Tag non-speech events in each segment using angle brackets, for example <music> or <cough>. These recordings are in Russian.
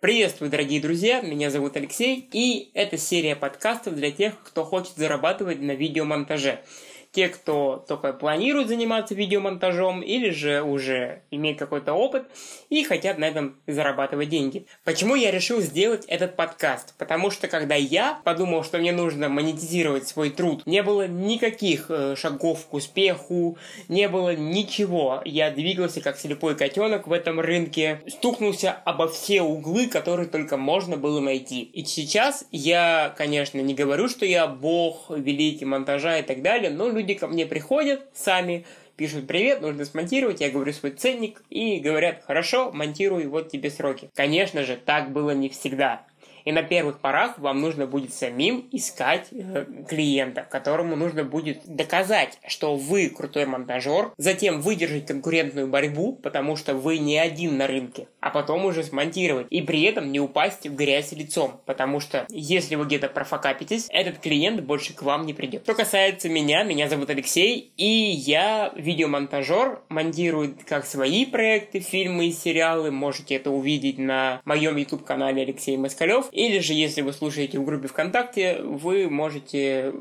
Приветствую, дорогие друзья, меня зовут Алексей, и это серия подкастов для тех, кто хочет зарабатывать на видеомонтаже те, кто только планирует заниматься видеомонтажом или же уже имеет какой-то опыт и хотят на этом зарабатывать деньги. Почему я решил сделать этот подкаст? Потому что когда я подумал, что мне нужно монетизировать свой труд, не было никаких э, шагов к успеху, не было ничего. Я двигался как слепой котенок в этом рынке, стукнулся обо все углы, которые только можно было найти. И сейчас я, конечно, не говорю, что я бог, великий монтажа и так далее, но люди ко мне приходят сами, пишут «Привет, нужно смонтировать», я говорю свой ценник, и говорят «Хорошо, монтируй, вот тебе сроки». Конечно же, так было не всегда. И на первых порах вам нужно будет самим искать э, клиента, которому нужно будет доказать, что вы крутой монтажер, затем выдержать конкурентную борьбу, потому что вы не один на рынке, а потом уже смонтировать. И при этом не упасть в грязь лицом, потому что если вы где-то профокапитесь, этот клиент больше к вам не придет. Что касается меня, меня зовут Алексей, и я видеомонтажер, монтирую как свои проекты, фильмы и сериалы, можете это увидеть на моем YouTube-канале Алексей Москалев, или же, если вы слушаете в группе ВКонтакте, вы можете...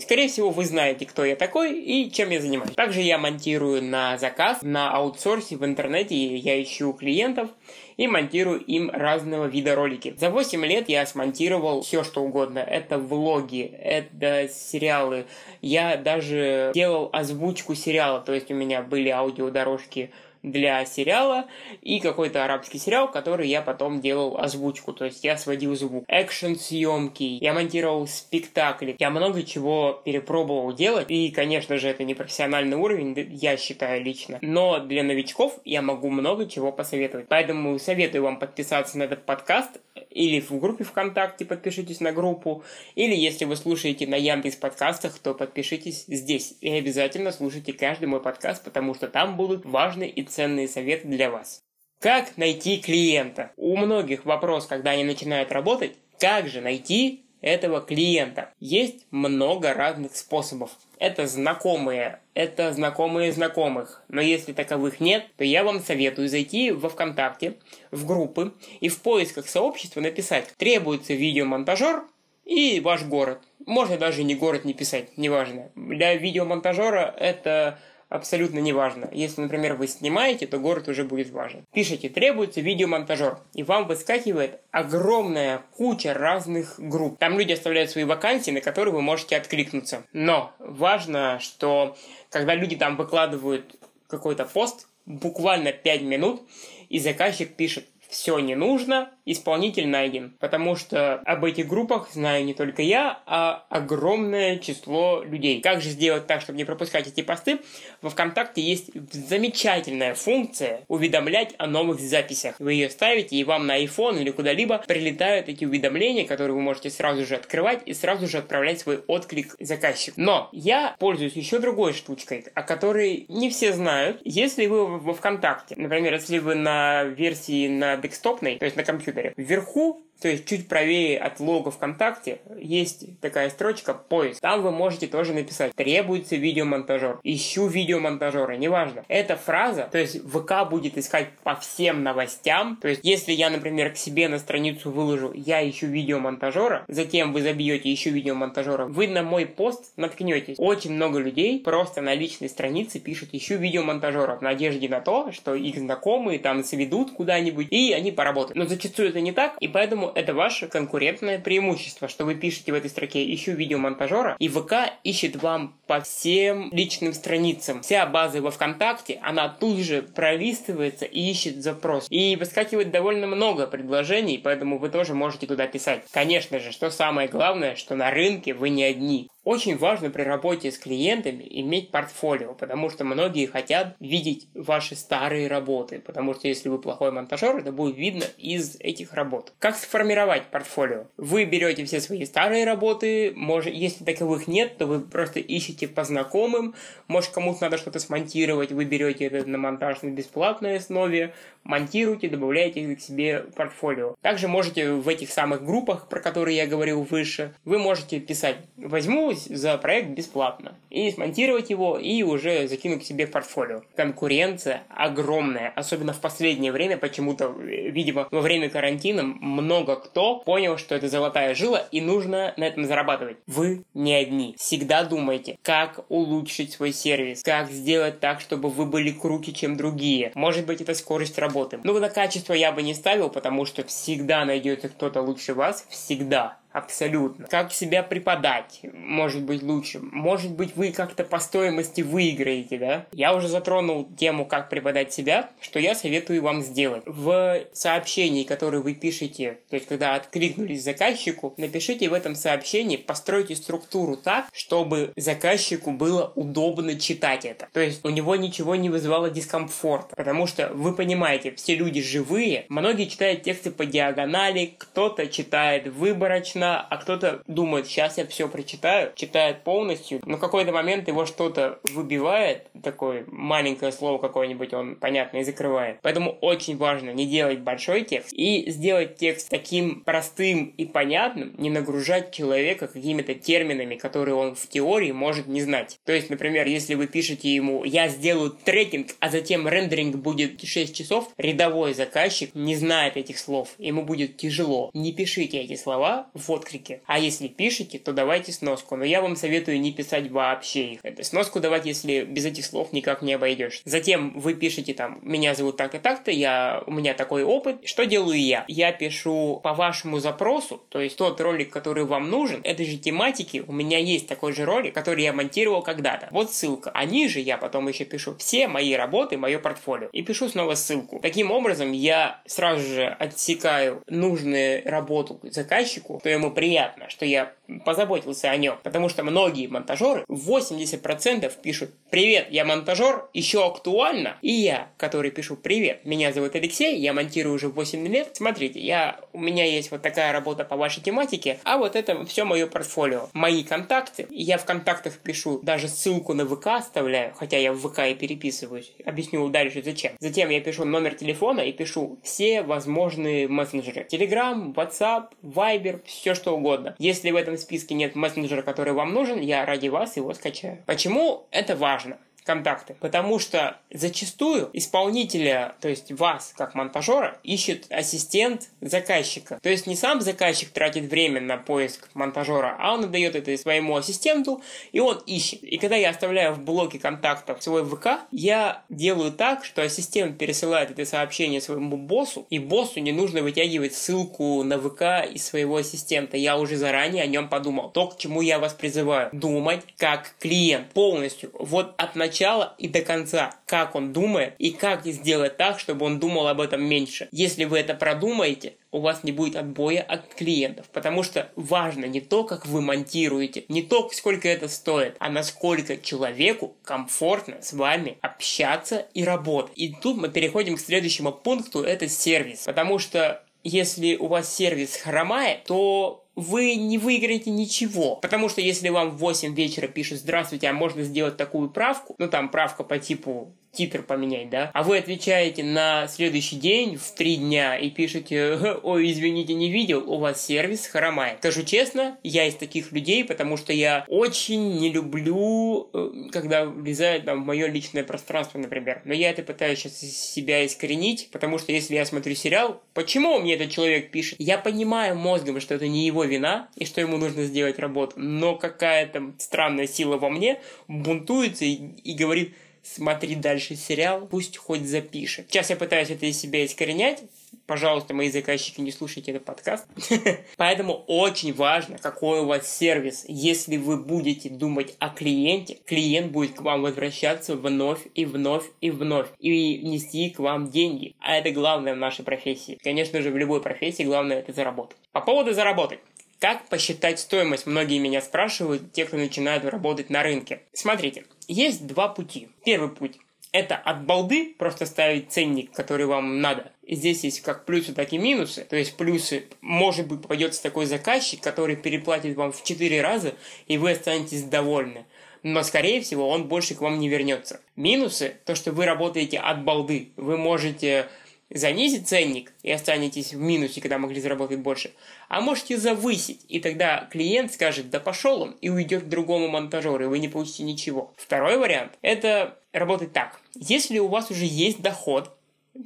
Скорее всего, вы знаете, кто я такой и чем я занимаюсь. Также я монтирую на заказ, на аутсорсе в интернете, я ищу клиентов и монтирую им разного вида ролики. За 8 лет я смонтировал все, что угодно. Это влоги, это сериалы. Я даже делал озвучку сериала, то есть у меня были аудиодорожки для сериала и какой-то арабский сериал, который я потом делал озвучку, то есть я сводил звук. Экшн съемки, я монтировал спектакли, я много чего перепробовал делать, и, конечно же, это не профессиональный уровень, я считаю лично, но для новичков я могу много чего посоветовать. Поэтому советую вам подписаться на этот подкаст, или в группе ВКонтакте подпишитесь на группу, или если вы слушаете на Яндекс подкастах, то подпишитесь здесь. И обязательно слушайте каждый мой подкаст, потому что там будут важные и ценные советы для вас. Как найти клиента? У многих вопрос, когда они начинают работать, как же найти этого клиента. Есть много разных способов. Это знакомые, это знакомые знакомых. Но если таковых нет, то я вам советую зайти во ВКонтакте, в группы и в поисках сообщества написать «Требуется видеомонтажер и ваш город». Можно даже не город не писать, неважно. Для видеомонтажера это абсолютно неважно. Если, например, вы снимаете, то город уже будет важен. Пишите, требуется видеомонтажер, и вам выскакивает огромная куча разных групп. Там люди оставляют свои вакансии, на которые вы можете откликнуться. Но важно, что когда люди там выкладывают какой-то пост, буквально 5 минут, и заказчик пишет, все не нужно, исполнитель найден. Потому что об этих группах знаю не только я, а огромное число людей. Как же сделать так, чтобы не пропускать эти посты? Во ВКонтакте есть замечательная функция уведомлять о новых записях. Вы ее ставите, и вам на iPhone или куда-либо прилетают эти уведомления, которые вы можете сразу же открывать и сразу же отправлять свой отклик заказчику. Но я пользуюсь еще другой штучкой, о которой не все знают. Если вы во ВКонтакте, например, если вы на версии на декстопной, то есть на компьютере, компьютере. Вверху то есть чуть правее от лога ВКонтакте есть такая строчка «Поиск». Там вы можете тоже написать «Требуется видеомонтажер», «Ищу видеомонтажера», неважно. Эта фраза, то есть ВК будет искать по всем новостям. То есть если я, например, к себе на страницу выложу «Я ищу видеомонтажера», затем вы забьете «Ищу видеомонтажера», вы на мой пост наткнетесь. Очень много людей просто на личной странице пишут «Ищу видеомонтажера» в надежде на то, что их знакомые там сведут куда-нибудь и они поработают. Но зачастую это не так, и поэтому это ваше конкурентное преимущество, что вы пишете в этой строке «Ищу видеомонтажера», и ВК ищет вам по всем личным страницам. Вся база во ВКонтакте, она тут же пролистывается и ищет запрос. И выскакивает довольно много предложений, поэтому вы тоже можете туда писать. Конечно же, что самое главное, что на рынке вы не одни. Очень важно при работе с клиентами иметь портфолио, потому что многие хотят видеть ваши старые работы, потому что если вы плохой монтажер, это будет видно из этих работ. Как сформировать портфолио? Вы берете все свои старые работы, может, если таковых нет, то вы просто ищете ищете по знакомым, может, кому-то надо что-то смонтировать, вы берете это на монтаж на бесплатной основе, монтируете, добавляете к себе портфолио. Также можете в этих самых группах, про которые я говорил выше, вы можете писать «возьму за проект бесплатно» и смонтировать его и уже закинуть к себе портфолио. Конкуренция огромная, особенно в последнее время, почему-то, видимо, во время карантина много кто понял, что это золотая жила и нужно на этом зарабатывать. Вы не одни. Всегда думайте, как улучшить свой сервис, как сделать так, чтобы вы были круче, чем другие. Может быть, это скорость работы работы. Ну, на качество я бы не ставил, потому что всегда найдется кто-то лучше вас, всегда. Абсолютно. Как себя преподать, может быть, лучше. Может быть, вы как-то по стоимости выиграете, да? Я уже затронул тему, как преподать себя, что я советую вам сделать. В сообщении, которое вы пишете, то есть, когда откликнулись заказчику, напишите в этом сообщении, постройте структуру так, чтобы заказчику было удобно читать это. То есть, у него ничего не вызывало дискомфорта. Потому что, вы понимаете, все люди живые, многие читают тексты по диагонали, кто-то читает выборочно, одна, а кто-то думает, сейчас я все прочитаю, читает полностью, но в какой-то момент его что-то выбивает, такое маленькое слово какое-нибудь он, понятно, и закрывает. Поэтому очень важно не делать большой текст и сделать текст таким простым и понятным, не нагружать человека какими-то терминами, которые он в теории может не знать. То есть, например, если вы пишете ему «я сделаю трекинг, а затем рендеринг будет 6 часов», рядовой заказчик не знает этих слов, ему будет тяжело. Не пишите эти слова в отклики. А если пишете, то давайте сноску. Но я вам советую не писать вообще их. Это сноску давать, если без этих слов никак не обойдешь. Затем вы пишете там, меня зовут так и так-то, я, у меня такой опыт. Что делаю я? Я пишу по вашему запросу, то есть тот ролик, который вам нужен, этой же тематики, у меня есть такой же ролик, который я монтировал когда-то. Вот ссылка. А ниже я потом еще пишу все мои работы, мое портфолио. И пишу снова ссылку. Таким образом, я сразу же отсекаю нужную работу заказчику, то ему ему приятно, что я позаботился о нем. Потому что многие монтажеры, 80% пишут «Привет, я монтажер, еще актуально». И я, который пишу «Привет, меня зовут Алексей, я монтирую уже 8 лет. Смотрите, я, у меня есть вот такая работа по вашей тематике, а вот это все мое портфолио. Мои контакты. Я в контактах пишу, даже ссылку на ВК оставляю, хотя я в ВК и переписываюсь. Объясню дальше зачем. Затем я пишу номер телефона и пишу все возможные мессенджеры. Telegram, WhatsApp, Viber, все что угодно. Если в этом списке нет мессенджера, который вам нужен, я ради вас его скачаю. Почему это важно? Контакты. Потому что зачастую исполнителя, то есть вас, как монтажера, ищет ассистент заказчика. То есть не сам заказчик тратит время на поиск монтажера, а он отдает это своему ассистенту, и он ищет. И когда я оставляю в блоке контактов свой ВК, я делаю так, что ассистент пересылает это сообщение своему боссу, и боссу не нужно вытягивать ссылку на ВК из своего ассистента. Я уже заранее о нем подумал. То, к чему я вас призываю. Думать как клиент полностью. Вот от начала начала и до конца, как он думает и как сделать так, чтобы он думал об этом меньше. Если вы это продумаете, у вас не будет отбоя от клиентов, потому что важно не то, как вы монтируете, не то, сколько это стоит, а насколько человеку комфортно с вами общаться и работать. И тут мы переходим к следующему пункту, это сервис, потому что если у вас сервис хромает, то вы не выиграете ничего. Потому что если вам в 8 вечера пишут «Здравствуйте, а можно сделать такую правку?» Ну, там правка по типу титр поменять, да? А вы отвечаете на следующий день в три дня и пишете «Ой, извините, не видел, у вас сервис хромает». Скажу честно, я из таких людей, потому что я очень не люблю, э, когда влезают там, в мое личное пространство, например. Но я это пытаюсь сейчас из себя искоренить, потому что если я смотрю сериал, почему мне этот человек пишет? Я понимаю мозгом, что это не его вина, и что ему нужно сделать работу, но какая-то странная сила во мне бунтуется и, и говорит смотри дальше сериал, пусть хоть запишет. Сейчас я пытаюсь это из себя искоренять, Пожалуйста, мои заказчики, не слушайте этот подкаст. <laughs> Поэтому очень важно, какой у вас сервис. Если вы будете думать о клиенте, клиент будет к вам возвращаться вновь и вновь и вновь и нести к вам деньги. А это главное в нашей профессии. Конечно же, в любой профессии главное это заработать. По поводу заработать. Как посчитать стоимость? Многие меня спрашивают, те, кто начинают работать на рынке. Смотрите, есть два пути. Первый путь – это от балды просто ставить ценник, который вам надо. Здесь есть как плюсы, так и минусы. То есть плюсы, может быть, попадется такой заказчик, который переплатит вам в 4 раза, и вы останетесь довольны. но, скорее всего, он больше к вам не вернется. Минусы – то, что вы работаете от балды. Вы можете занизить ценник и останетесь в минусе, когда могли заработать больше, а можете завысить, и тогда клиент скажет, да пошел он, и уйдет к другому монтажеру, и вы не получите ничего. Второй вариант – это работать так. Если у вас уже есть доход,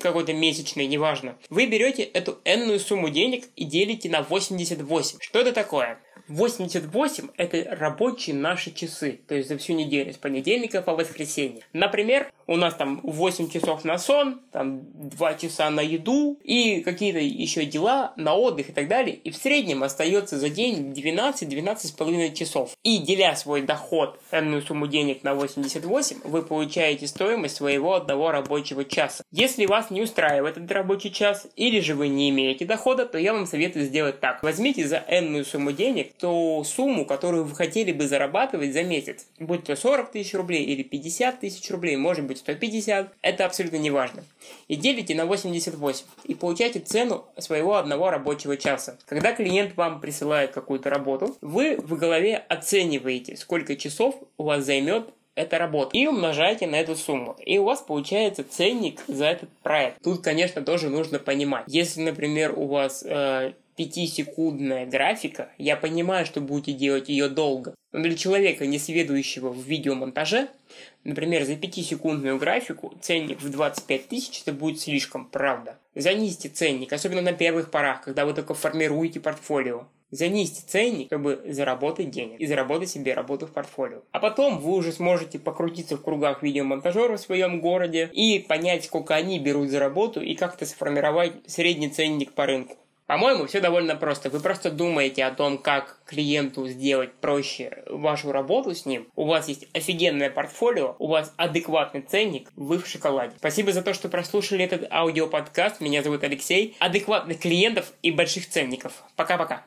какой-то месячный, неважно, вы берете эту энную сумму денег и делите на 88. Что это такое? 88 – это рабочие наши часы, то есть за всю неделю, с понедельника по воскресенье. Например, у нас там 8 часов на сон, там 2 часа на еду и какие-то еще дела на отдых и так далее. И в среднем остается за день 12-12,5 часов. И деля свой доход, энную сумму денег на 88, вы получаете стоимость своего одного рабочего часа. Если вас не устраивает этот рабочий час, или же вы не имеете дохода, то я вам советую сделать так. Возьмите за энную сумму денег ту сумму, которую вы хотели бы зарабатывать за месяц. Будь то 40 тысяч рублей или 50 тысяч рублей, может быть 150, это абсолютно не важно. И делите на 88 и получаете цену своего одного рабочего часа. Когда клиент вам присылает какую-то работу, вы в голове оцениваете, сколько часов у вас займет эта работа. И умножаете на эту сумму. И у вас получается ценник за этот проект. Тут, конечно, тоже нужно понимать. Если, например, у вас э, 5-секундная графика, я понимаю, что будете делать ее долго. Но для человека, не сведущего в видеомонтаже, например, за 5-секундную графику ценник в 25 тысяч это будет слишком, правда. Занизьте ценник, особенно на первых порах, когда вы только формируете портфолио. Занизьте ценник, чтобы заработать денег и заработать себе работу в портфолио. А потом вы уже сможете покрутиться в кругах видеомонтажеров в своем городе и понять, сколько они берут за работу и как-то сформировать средний ценник по рынку. По-моему, все довольно просто. Вы просто думаете о том, как клиенту сделать проще вашу работу с ним. У вас есть офигенное портфолио, у вас адекватный ценник, вы в шоколаде. Спасибо за то, что прослушали этот аудиоподкаст. Меня зовут Алексей. Адекватных клиентов и больших ценников. Пока-пока.